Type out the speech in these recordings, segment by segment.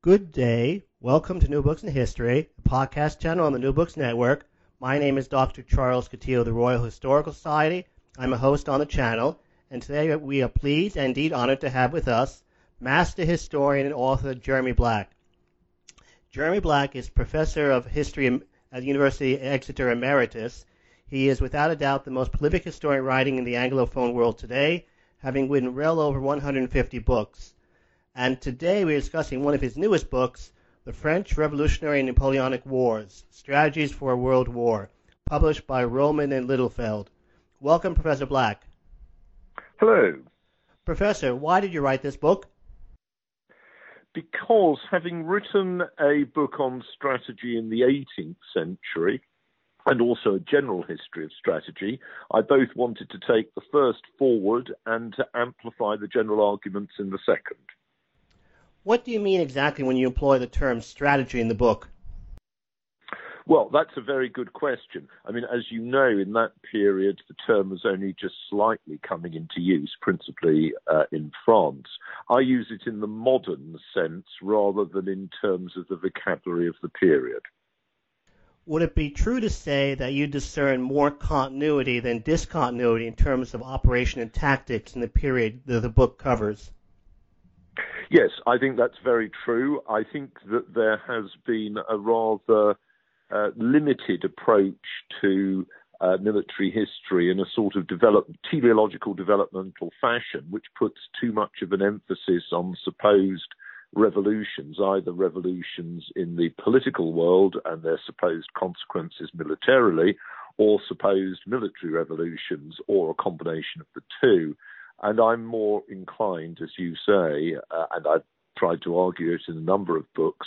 Good day. Welcome to New Books in History, a podcast channel on the New Books Network. My name is Dr. Charles Coutinho of the Royal Historical Society. I'm a host on the channel, and today we are pleased and indeed honored to have with us master historian and author Jeremy Black. Jeremy Black is professor of history at the University of Exeter Emeritus. He is without a doubt the most prolific historian writing in the Anglophone world today, having written well over 150 books. And today we're discussing one of his newest books, The French Revolutionary and Napoleonic Wars Strategies for a World War, published by Rowman and Littlefield. Welcome, Professor Black. Hello. Professor, why did you write this book? Because having written a book on strategy in the 18th century, and also a general history of strategy, I both wanted to take the first forward and to amplify the general arguments in the second. What do you mean exactly when you employ the term strategy in the book? Well, that's a very good question. I mean, as you know, in that period, the term was only just slightly coming into use, principally uh, in France. I use it in the modern sense rather than in terms of the vocabulary of the period. Would it be true to say that you discern more continuity than discontinuity in terms of operation and tactics in the period that the book covers? Yes, I think that's very true. I think that there has been a rather uh, limited approach to uh, military history in a sort of develop, teleological developmental fashion, which puts too much of an emphasis on supposed revolutions, either revolutions in the political world and their supposed consequences militarily, or supposed military revolutions, or a combination of the two. And I'm more inclined, as you say, uh, and I've tried to argue it in a number of books,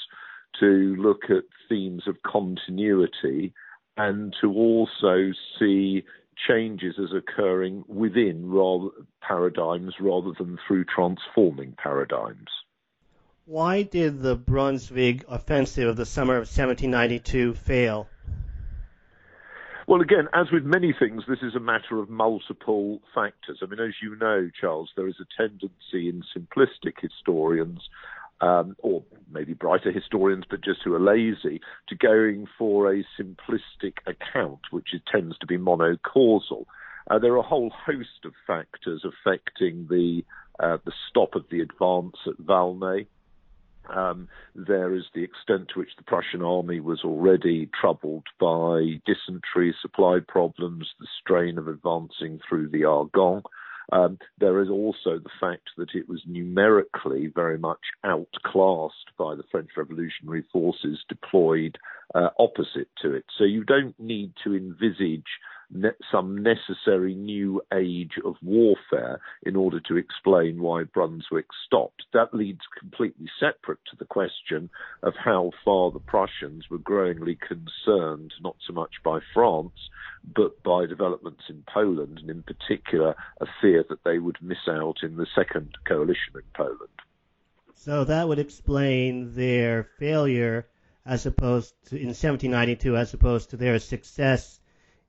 to look at themes of continuity and to also see changes as occurring within rather, paradigms rather than through transforming paradigms. Why did the Brunswick offensive of the summer of 1792 fail? Well, again, as with many things, this is a matter of multiple factors. I mean, as you know, Charles, there is a tendency in simplistic historians, um, or maybe brighter historians, but just who are lazy, to going for a simplistic account, which tends to be monocausal. Uh, there are a whole host of factors affecting the uh, the stop of the advance at Valmy. Um, there is the extent to which the Prussian army was already troubled by dysentery, supply problems, the strain of advancing through the Argonne. Um, there is also the fact that it was numerically very much outclassed by the French revolutionary forces deployed uh, opposite to it. So you don't need to envisage ne- some necessary new age of warfare in order to explain why Brunswick stopped. That leads completely separate to the question of how far the Prussians were growingly concerned, not so much by France, but by developments in Poland, and in particular, a fear that they would miss out in the second coalition in Poland. So that would explain their failure as opposed to in 1792 as opposed to their success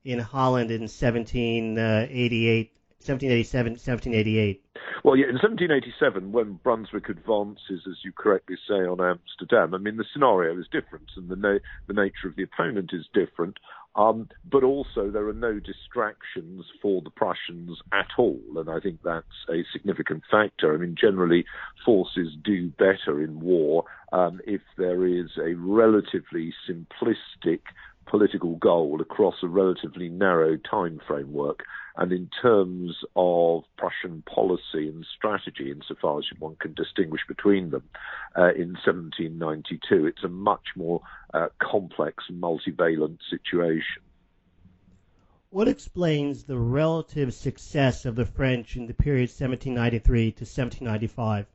in Holland in 1788, 1787, 1788. Well, yeah, in 1787, when Brunswick advances, as you correctly say, on Amsterdam, I mean, the scenario is different and the, na- the nature of the opponent is different. Um, but also, there are no distractions for the Prussians at all, and I think that's a significant factor. I mean, generally, forces do better in war um, if there is a relatively simplistic political goal across a relatively narrow time framework. And in terms of Prussian policy and strategy, insofar as one can distinguish between them, uh, in 1792, it's a much more uh, complex and multivalent situation. What explains the relative success of the French in the period 1793 to 1795?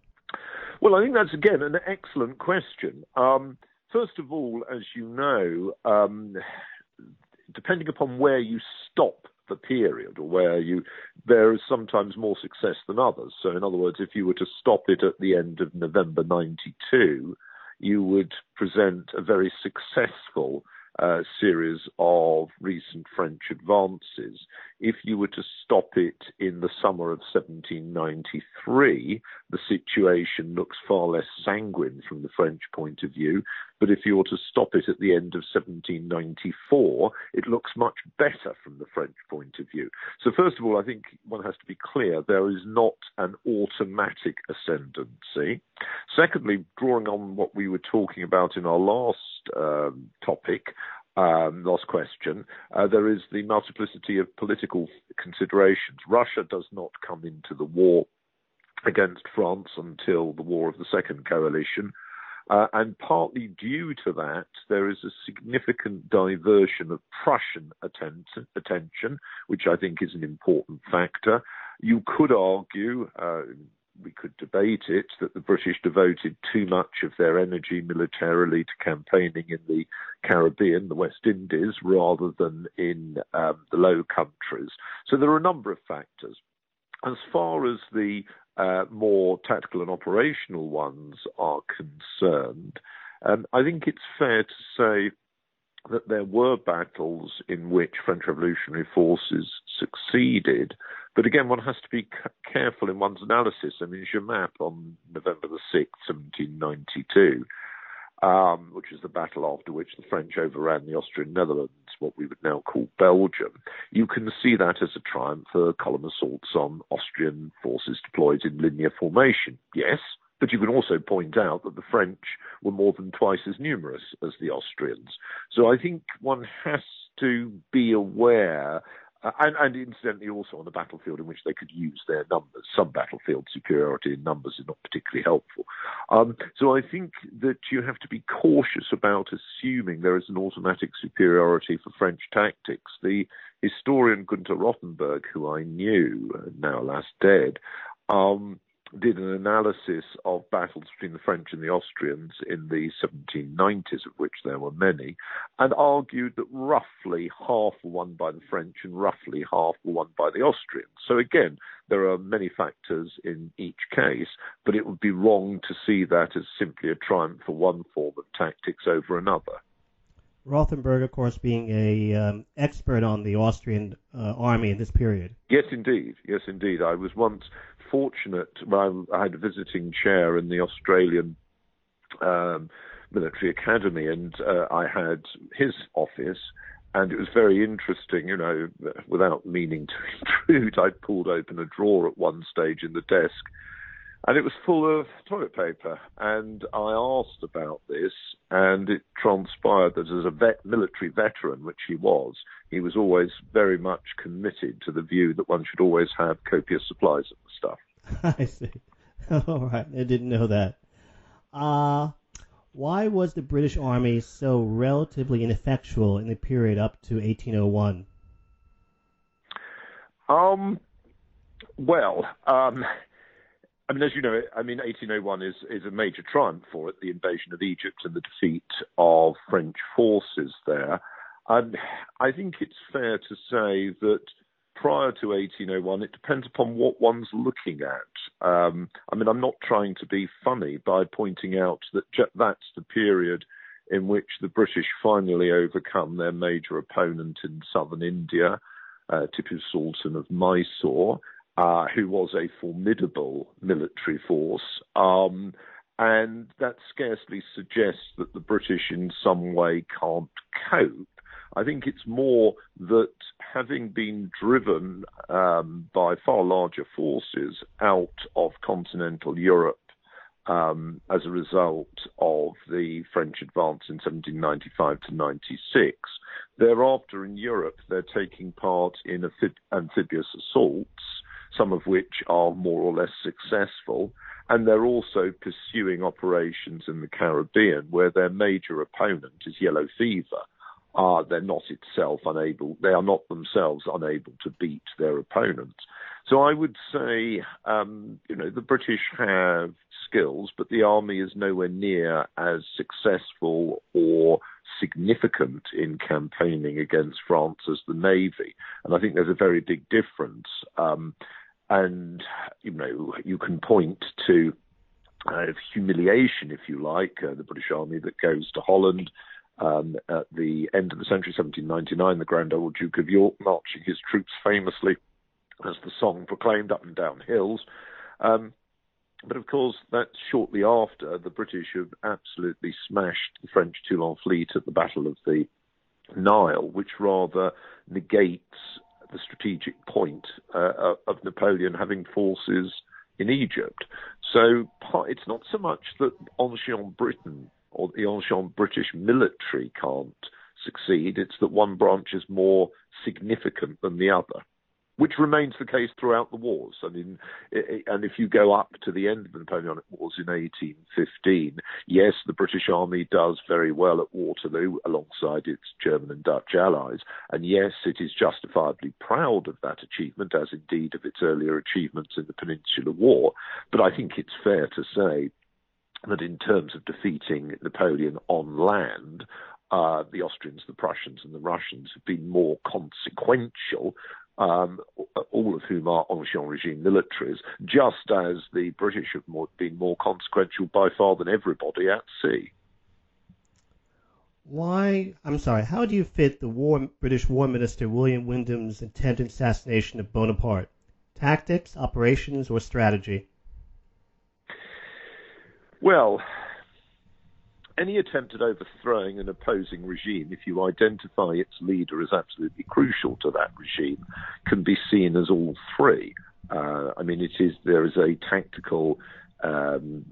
Well, I think that's again an excellent question. Um, first of all, as you know, um, depending upon where you stop the period or where you there is sometimes more success than others. So in other words, if you were to stop it at the end of November 92, you would present a very successful uh, series of recent French advances. If you were to stop it in the summer of 1793, the situation looks far less sanguine from the French point of view. But if you were to stop it at the end of 1794, it looks much better from the French point of view. So, first of all, I think one has to be clear there is not an automatic ascendancy. Secondly, drawing on what we were talking about in our last um, topic, um, last question, uh, there is the multiplicity of political considerations. Russia does not come into the war against France until the War of the Second Coalition. Uh, and partly due to that, there is a significant diversion of Prussian atten- attention, which I think is an important factor. You could argue, uh, we could debate it, that the British devoted too much of their energy militarily to campaigning in the Caribbean, the West Indies, rather than in um, the Low Countries. So there are a number of factors. As far as the uh, more tactical and operational ones are concerned, um, I think it's fair to say that there were battles in which French revolutionary forces succeeded. But again, one has to be careful in one's analysis. I mean, Jemappes on November the 6th, 1792, um, which is the battle after which the French overran the Austrian Netherlands, what we would now call Belgium. You can see that as a triumph for column assaults on Austrian forces deployed in linear formation. Yes, but you can also point out that the French were more than twice as numerous as the Austrians. So I think one has to be aware uh, and, and, incidentally, also on the battlefield in which they could use their numbers. Some battlefield superiority in numbers is not particularly helpful. Um, so I think that you have to be cautious about assuming there is an automatic superiority for French tactics. The historian Gunther Rothenberg, who I knew, uh, now last dead, um, did an analysis of battles between the French and the Austrians in the 1790s, of which there were many, and argued that roughly half were won by the French and roughly half were won by the Austrians. So again, there are many factors in each case, but it would be wrong to see that as simply a triumph for one form of tactics over another. Rothenberg, of course, being a um, expert on the Austrian uh, army in this period. Yes, indeed. Yes, indeed. I was once fortunate. Well, I had a visiting chair in the Australian um, military academy, and uh, I had his office. And it was very interesting, you know, without meaning to intrude, I'd pulled open a drawer at one stage in the desk and it was full of toilet paper. And I asked about this, and it transpired that as a vet, military veteran, which he was, he was always very much committed to the view that one should always have copious supplies of the stuff. I see. All right, I didn't know that. Uh, why was the British Army so relatively ineffectual in the period up to 1801? Um, well, um, I mean, as you know, I mean, 1801 is, is a major triumph for it, the invasion of Egypt and the defeat of French forces there. And I think it's fair to say that prior to 1801, it depends upon what one's looking at. Um, I mean, I'm not trying to be funny by pointing out that that's the period in which the British finally overcome their major opponent in southern India, uh, Tipu Sultan of Mysore uh, who was a formidable military force. Um, and that scarcely suggests that the British in some way can't cope. I think it's more that having been driven um, by far larger forces out of continental Europe um, as a result of the French advance in 1795 to 96. Thereafter, in Europe, they're taking part in amphibious assaults some of which are more or less successful. And they're also pursuing operations in the Caribbean where their major opponent is yellow fever. Uh, they're not itself unable, they are not themselves unable to beat their opponents. So I would say, um, you know, the British have skills, but the army is nowhere near as successful or significant in campaigning against France as the navy. And I think there's a very big difference. Um, and you know, you can point to uh, humiliation, if you like, uh, the British Army that goes to Holland. Um, at the end of the century, 1799, the Grand Old Duke of York marching his troops famously, as the song proclaimed, up and down hills. Um, but of course, that's shortly after the British have absolutely smashed the French Toulon fleet at the Battle of the Nile, which rather negates the strategic point uh, of Napoleon having forces in Egypt. So it's not so much that ancient Britain or the ancient British military can't succeed, it's that one branch is more significant than the other which remains the case throughout the wars. I mean, and if you go up to the end of the Napoleonic Wars in 1815, yes, the British Army does very well at Waterloo alongside its German and Dutch allies, and yes, it is justifiably proud of that achievement, as indeed of its earlier achievements in the Peninsular War. But I think it's fair to say that in terms of defeating Napoleon on land, uh, the Austrians, the Prussians, and the Russians have been more consequential um, all of whom are ancien regime militaries, just as the British have more, been more consequential by far than everybody at sea. Why? I'm sorry. How do you fit the war, British War Minister William Windham's attempted assassination of Bonaparte? Tactics, operations, or strategy? Well, any attempt at overthrowing an opposing regime, if you identify its leader as absolutely crucial to that regime, can be seen as all three. Uh, I mean, it is there is a tactical um,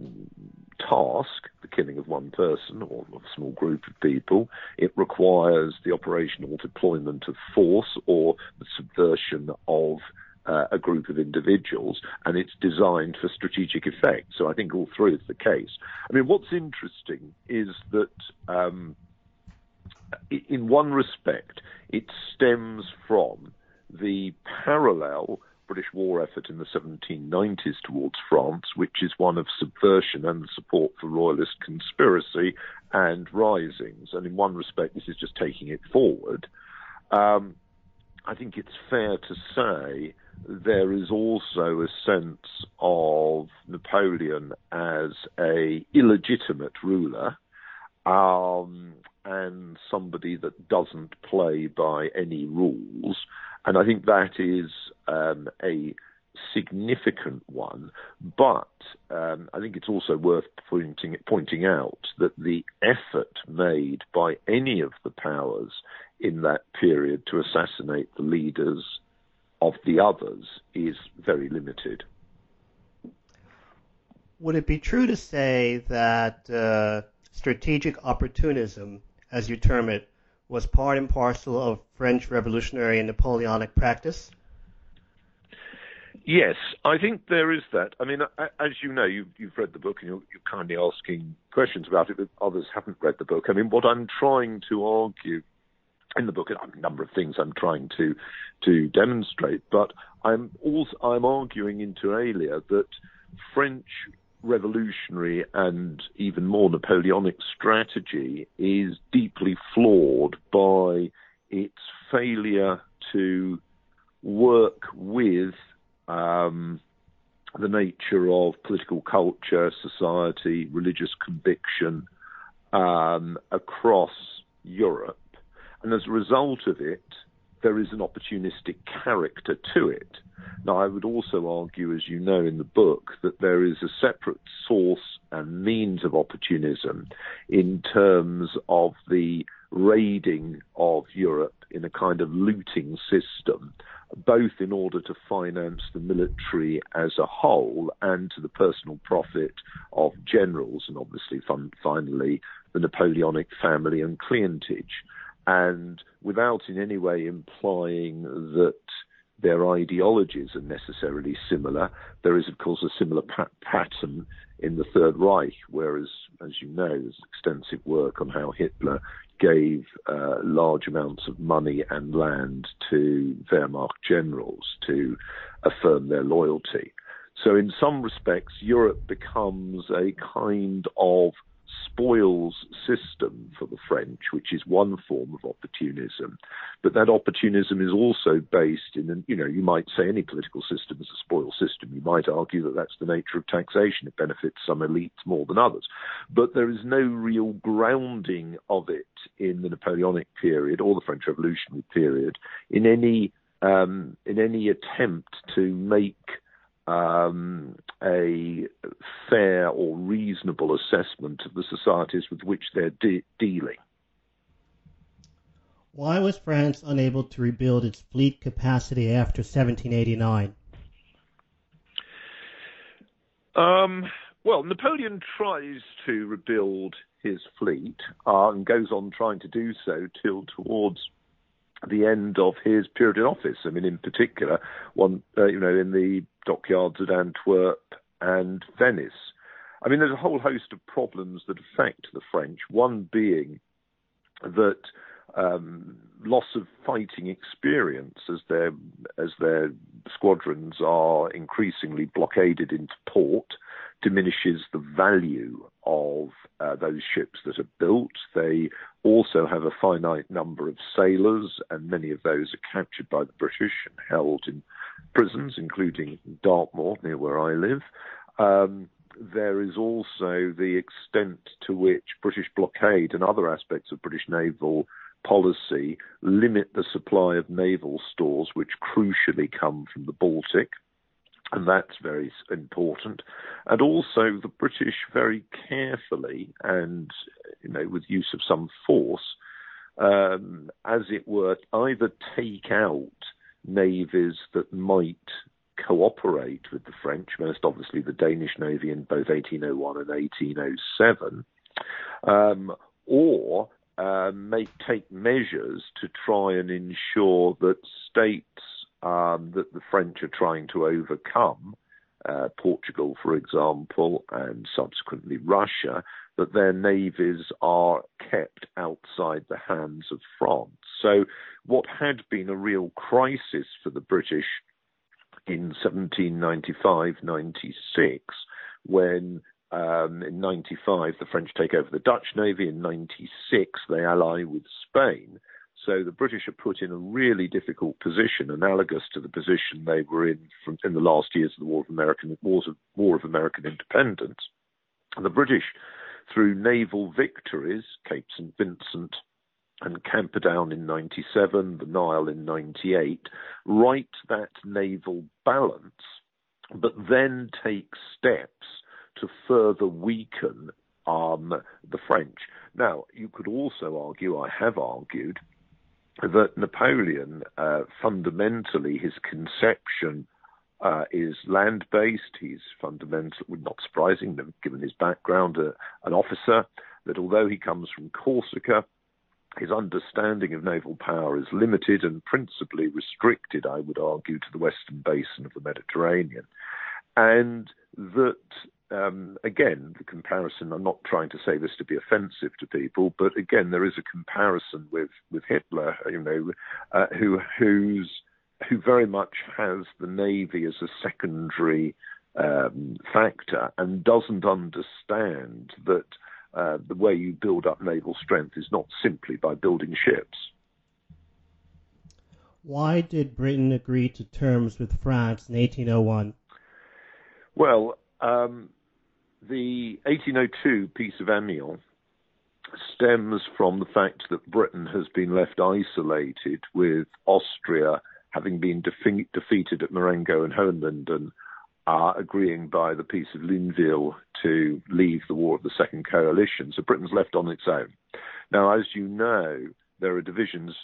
task, the killing of one person or a small group of people. It requires the operational deployment of force or the subversion of uh, a group of individuals, and it's designed for strategic effect. So I think all three is the case. I mean, what's interesting is that. Um, in one respect, it stems from the parallel British war effort in the 1790s towards France, which is one of subversion and support for royalist conspiracy and risings. And in one respect, this is just taking it forward. Um, I think it's fair to say there is also a sense of Napoleon as a illegitimate ruler um, and somebody that doesn't play by any rules. And I think that is um, a significant one, but um, I think it's also worth pointing pointing out that the effort made by any of the powers in that period to assassinate the leaders of the others is very limited. Would it be true to say that uh, strategic opportunism, as you term it, was part and parcel of French revolutionary and Napoleonic practice? Yes, I think there is that. I mean, as you know, you've, you've read the book and you're, you're, kindly asking questions about it, but others haven't read the book. I mean, what I'm trying to argue in the book a number of things I'm trying to to demonstrate, but I'm also I'm arguing inter alia that French revolutionary and even more Napoleonic strategy is deeply flawed by its failure to work with um, the nature of political culture, society, religious conviction um, across Europe and as a result of it, there is an opportunistic character to it. Now, I would also argue, as you know in the book, that there is a separate source and means of opportunism in terms of the raiding of Europe in a kind of looting system, both in order to finance the military as a whole and to the personal profit of generals, and obviously, finally, the Napoleonic family and clientage and without in any way implying that their ideologies are necessarily similar, there is, of course, a similar pa- pattern in the Third Reich, whereas, as you know, there's extensive work on how Hitler gave uh, large amounts of money and land to Wehrmacht generals to affirm their loyalty. So, in some respects, Europe becomes a kind of spoils system for the French, which is one form of opportunism. But that opportunism is also based in, you know, you might say any political system is a spoil system. You might argue that that's the nature of taxation. It benefits some elites more than others. But there is no real grounding of it in the Napoleonic period or the French Revolutionary period in any um, in any attempt to make um, a fair or reasonable assessment of the societies with which they're de- dealing. Why was France unable to rebuild its fleet capacity after 1789? Um, well, Napoleon tries to rebuild his fleet uh, and goes on trying to do so till towards the end of his period in office. I mean, in particular, one uh, you know in the dockyards at Antwerp and Venice. I mean, there's a whole host of problems that affect the French. One being that um, loss of fighting experience as their as their squadrons are increasingly blockaded into port diminishes the value of uh, those ships that are built. They also have a finite number of sailors, and many of those are captured by the British and held in prisons, including Dartmoor, near where I live. Um, there is also the extent to which British blockade and other aspects of British naval policy limit the supply of naval stores, which crucially come from the Baltic and that's very important. And also, the British very carefully and you know with use of some force, um, as it were, either take out navies that might cooperate with the French, most obviously the Danish Navy in both 1801 and 1807, um, or uh, make take measures to try and ensure that states um, that the French are trying to overcome, uh, Portugal, for example, and subsequently Russia, that their navies are kept outside the hands of France. So, what had been a real crisis for the British in 1795 96, when um, in 95 the French take over the Dutch Navy, in 96 they ally with Spain so the British are put in a really difficult position, analogous to the position they were in from, in the last years of the War of American Wars of, War of American Independence. And the British, through naval victories, Cape St Vincent and Camperdown in 97, the Nile in 98, right that naval balance, but then take steps to further weaken um, the French. Now, you could also argue, I have argued, that Napoleon, uh, fundamentally, his conception uh, is land based. He's fundamentally, not surprising, given his background, uh, an officer, that although he comes from Corsica, his understanding of naval power is limited and principally restricted, I would argue, to the western basin of the Mediterranean. And that um, again, the comparison, I'm not trying to say this to be offensive to people, but again, there is a comparison with, with Hitler, you know, uh, who, who's, who very much has the Navy as a secondary um, factor and doesn't understand that uh, the way you build up naval strength is not simply by building ships. Why did Britain agree to terms with France in 1801? Well, um, the 1802 Peace of Amiens stems from the fact that Britain has been left isolated with Austria having been defe- defeated at Marengo and Hohenlinden, uh, agreeing by the Peace of Lunéville to leave the War of the Second Coalition. So Britain's left on its own. Now, as you know, there are divisions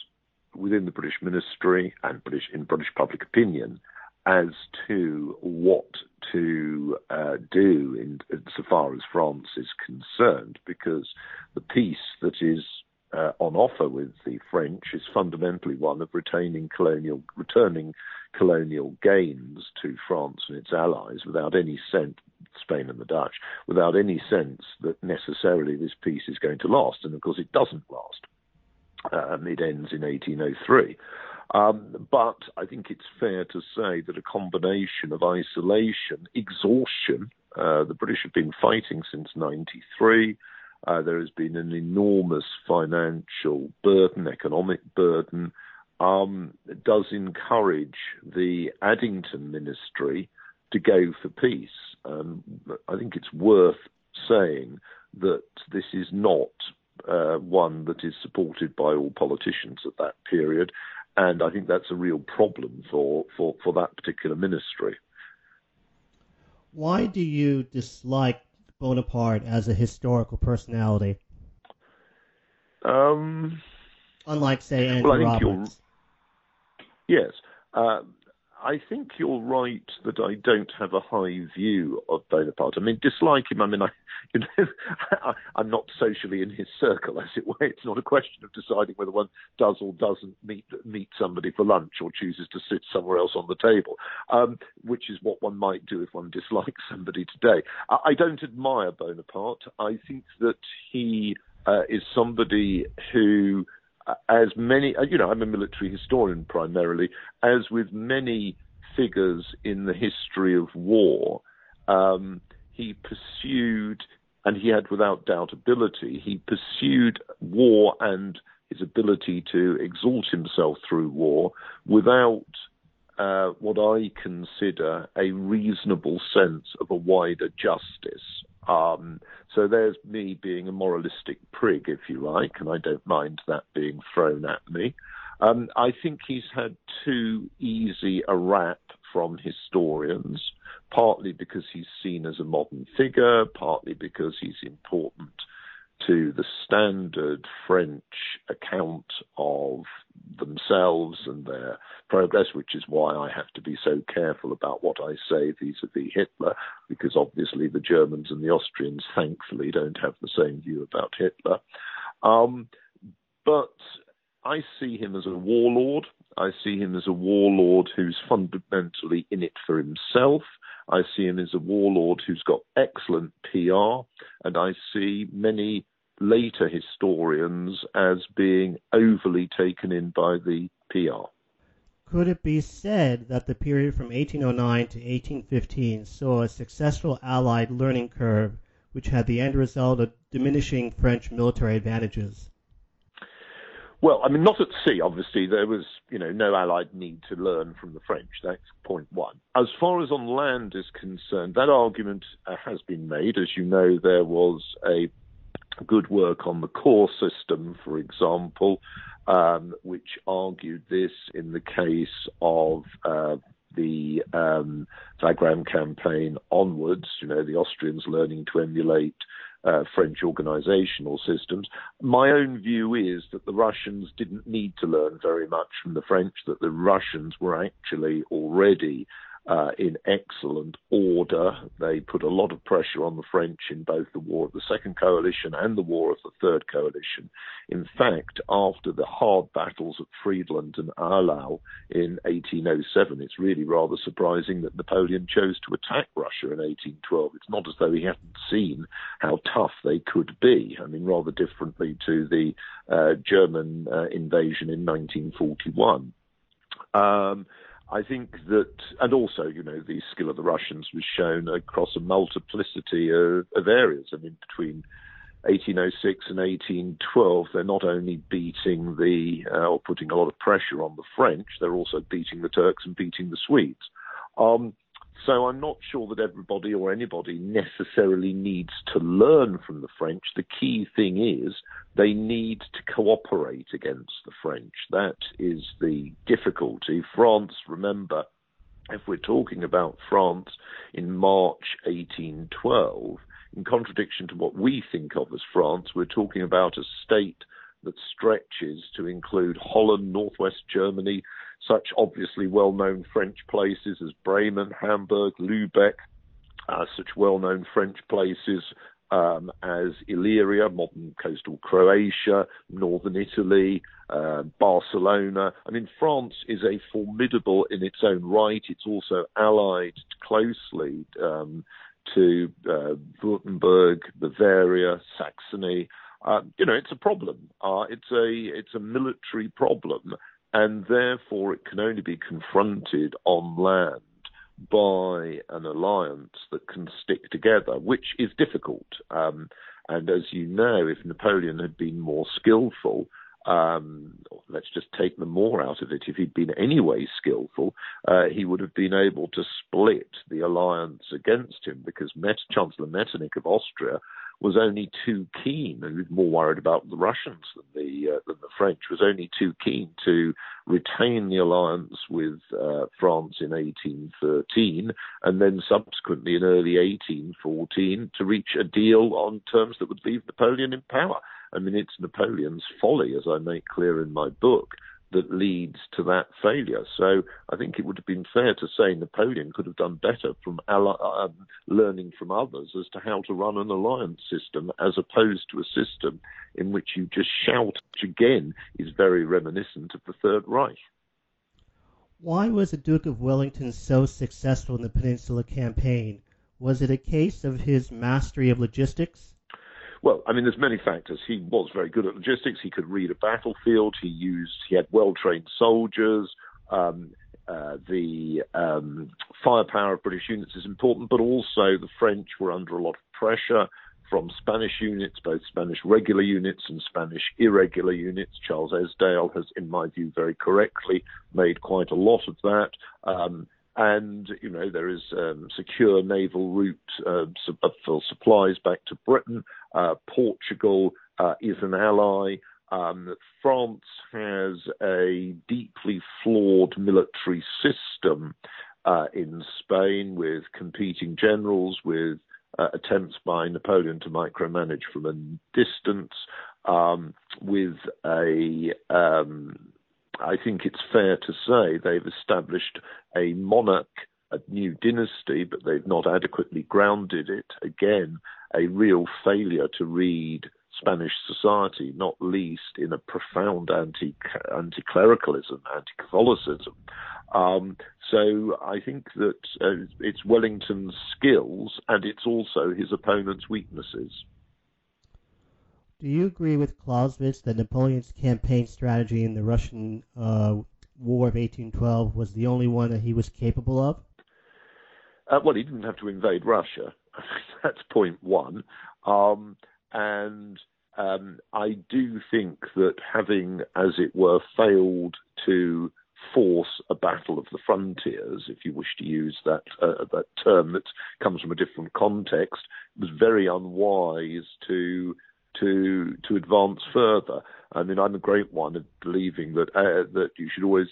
within the British ministry and British in British public opinion as to what to uh, do in, so far as France is concerned, because the peace that is uh, on offer with the French is fundamentally one of retaining colonial, returning colonial gains to France and its allies without any sense, Spain and the Dutch, without any sense that necessarily this peace is going to last. And of course, it doesn't last. Um, it ends in 1803. Um, but I think it's fair to say that a combination of isolation, exhaustion, uh, the British have been fighting since 93. Uh, there has been an enormous financial burden, economic burden, um, does encourage the Addington ministry to go for peace. Um, I think it's worth saying that this is not uh, one that is supported by all politicians at that period, and I think that's a real problem for, for, for that particular ministry. Why do you dislike Bonaparte as a historical personality? Um, Unlike, say, Andrew well, Roberts. Yes. Uh, I think you're right that I don't have a high view of Bonaparte. I mean, dislike him. I mean, I, you know, I, am not socially in his circle, as it were. It's not a question of deciding whether one does or doesn't meet meet somebody for lunch or chooses to sit somewhere else on the table, um, which is what one might do if one dislikes somebody today. I, I don't admire Bonaparte. I think that he uh, is somebody who as many, uh, you know, I'm a military historian primarily, as with many figures in the history of war, um, he pursued, and he had without doubt ability, he pursued war and his ability to exalt himself through war without uh, what I consider a reasonable sense of a wider justice. Um, so there's me being a moralistic prig, if you like, and I don't mind that being thrown at me. Um, I think he's had too easy a rap from historians, partly because he's seen as a modern figure, partly because he's important to the standard French account of themselves and their progress, which is why I have to be so careful about what I say vis a vis Hitler, because obviously the Germans and the Austrians, thankfully, don't have the same view about Hitler. Um, but I see him as a warlord. I see him as a warlord who's fundamentally in it for himself. I see him as a warlord who's got excellent PR, and I see many later historians as being overly taken in by the PR. Could it be said that the period from 1809 to 1815 saw a successful Allied learning curve, which had the end result of diminishing French military advantages? Well, I mean, not at sea, obviously. There was, you know, no Allied need to learn from the French. That's point one. As far as on land is concerned, that argument has been made. As you know, there was a good work on the corps system, for example, um, which argued this in the case of uh, the um, Wagram campaign onwards, you know, the Austrians learning to emulate uh, French organizational systems. My own view is that the Russians didn't need to learn very much from the French, that the Russians were actually already uh, in excellent order. They put a lot of pressure on the French in both the War of the Second Coalition and the War of the Third Coalition. In fact, after the hard battles at Friedland and Eylau in 1807, it's really rather surprising that Napoleon chose to attack Russia in 1812. It's not as though he hadn't seen how tough they could be. I mean, rather differently to the uh, German uh, invasion in 1941. Um, I think that, and also, you know, the skill of the Russians was shown across a multiplicity of, of areas. I mean, between 1806 and 1812, they're not only beating the, uh, or putting a lot of pressure on the French, they're also beating the Turks and beating the Swedes. Um, so I'm not sure that everybody or anybody necessarily needs to learn from the French. The key thing is they need to cooperate against the French. That is the difficulty. France, remember, if we're talking about France in March 1812, in contradiction to what we think of as France, we're talking about a state that stretches to include Holland, northwest Germany, such obviously well known French places as Bremen, Hamburg, Lubeck, uh, such well known French places um, as Illyria, modern coastal Croatia, northern Italy, uh, Barcelona. I mean, France is a formidable in its own right. It's also allied closely um, to uh, Württemberg, Bavaria, Saxony. Uh, you know, it's a problem. Uh, it's a it's a military problem and therefore it can only be confronted on land by an alliance that can stick together, which is difficult. Um, and as you know, if Napoleon had been more skillful, um, let's just take the more out of it. If he'd been anyway skillful, uh, he would have been able to split the alliance against him because Met- Chancellor Metternich of Austria was only too keen, and more worried about the Russians than the uh, than the French, was only too keen to retain the alliance with uh, France in 1813, and then subsequently in early 1814 to reach a deal on terms that would leave Napoleon in power. I mean, it's Napoleon's folly, as I make clear in my book, that leads to that failure. So I think it would have been fair to say Napoleon could have done better from um, learning from others as to how to run an alliance system as opposed to a system in which you just shout, which again is very reminiscent of the Third Reich. Why was the Duke of Wellington so successful in the Peninsula Campaign? Was it a case of his mastery of logistics? Well, I mean, there's many factors. He was very good at logistics. He could read a battlefield. He used. He had well-trained soldiers. Um, uh, the um, firepower of British units is important, but also the French were under a lot of pressure from Spanish units, both Spanish regular units and Spanish irregular units. Charles Esdaile has, in my view, very correctly made quite a lot of that. Um, and you know there is um, secure naval route uh, for supplies back to Britain. Uh, Portugal uh, is an ally. Um, France has a deeply flawed military system uh, in Spain with competing generals, with uh, attempts by Napoleon to micromanage from a distance, um, with a um, I think it's fair to say they've established a monarch, a new dynasty, but they've not adequately grounded it. Again, a real failure to read Spanish society, not least in a profound anti anti-clericalism, anti-Catholicism. Um, so I think that uh, it's Wellington's skills and it's also his opponent's weaknesses. Do you agree with Clausewitz that Napoleon's campaign strategy in the Russian uh, War of 1812 was the only one that he was capable of? Uh, well, he didn't have to invade Russia. That's point one. Um, and um, I do think that having, as it were, failed to force a battle of the frontiers, if you wish to use that uh, that term that comes from a different context, was very unwise to to to advance further. I mean, I'm a great one of believing that uh, that you should always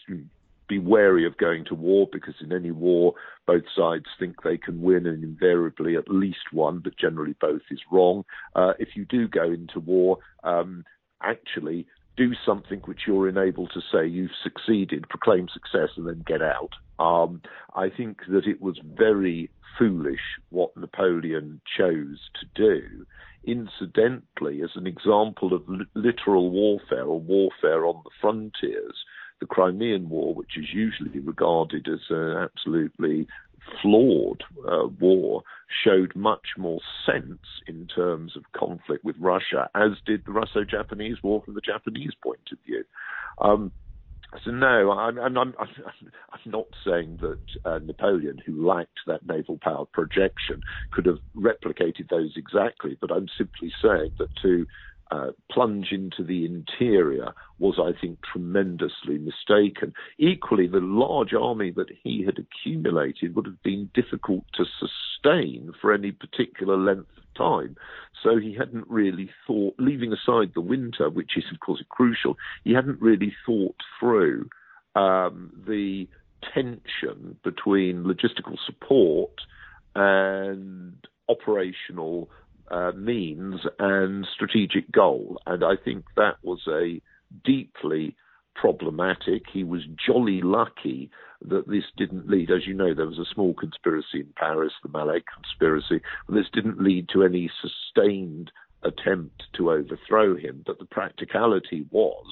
be wary of going to war because in any war, both sides think they can win, and invariably at least one, but generally both is wrong. Uh, if you do go into war, um, actually do something which you're enabled to say you've succeeded, proclaim success, and then get out. Um, I think that it was very foolish what Napoleon chose to do incidentally, as an example of littoral warfare or warfare on the frontiers, the Crimean War, which is usually regarded as an absolutely flawed uh, war, showed much more sense in terms of conflict with Russia, as did the Russo Japanese War from the Japanese point of view. Um, so no, I'm, I'm, I'm, I'm not saying that uh, Napoleon, who lacked that naval power projection, could have replicated those exactly. But I'm simply saying that to uh, plunge into the interior was, I think, tremendously mistaken. Equally, the large army that he had accumulated would have been difficult to sustain for any particular length of time. So he hadn't really thought, leaving aside the winter, which is, of course, crucial, he hadn't really thought through um, the tension between logistical support and operational uh, means and strategic goal. And I think that was a deeply problematic. He was jolly lucky that this didn't lead, as you know, there was a small conspiracy in Paris, the Malet conspiracy, this didn't lead to any sustained attempt to overthrow him. But the practicality was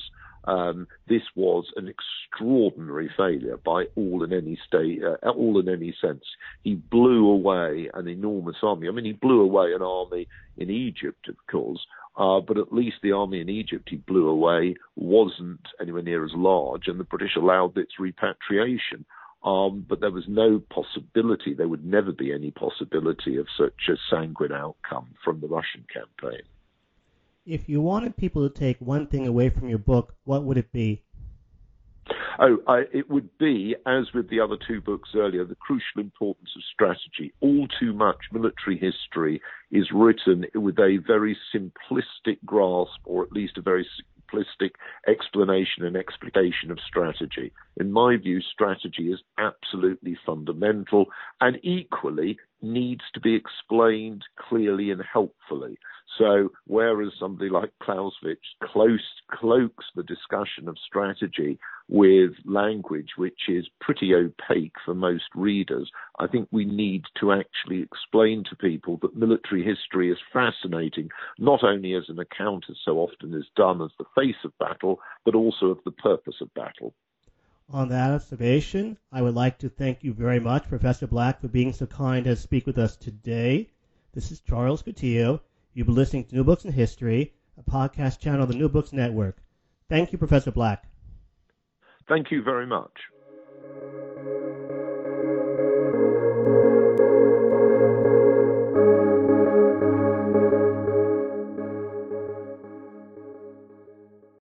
Um, this was an extraordinary failure by all in any state, uh, all in any sense. He blew away an enormous army. I mean, he blew away an army in Egypt, of course, uh, but at least the army in Egypt he blew away wasn't anywhere near as large, and the British allowed its repatriation. Um, but there was no possibility, there would never be any possibility of such a sanguine outcome from the Russian campaign. If you wanted people to take one thing away from your book, what would it be? Oh, I, it would be, as with the other two books earlier, the crucial importance of strategy. All too much military history is written with a very simplistic grasp, or at least a very simplistic explanation and explication of strategy. In my view, strategy is absolutely fundamental and equally needs to be explained clearly and helpfully. So, whereas somebody like Clausewitz close, cloaks the discussion of strategy with language which is pretty opaque for most readers, I think we need to actually explain to people that military history is fascinating, not only as an account, as so often is done, as the face of battle, but also of the purpose of battle. On that observation, I would like to thank you very much, Professor Black, for being so kind as to speak with us today. This is Charles Coutinho. You've been listening to New Books in History, a podcast channel of the New Books Network. Thank you, Professor Black. Thank you very much.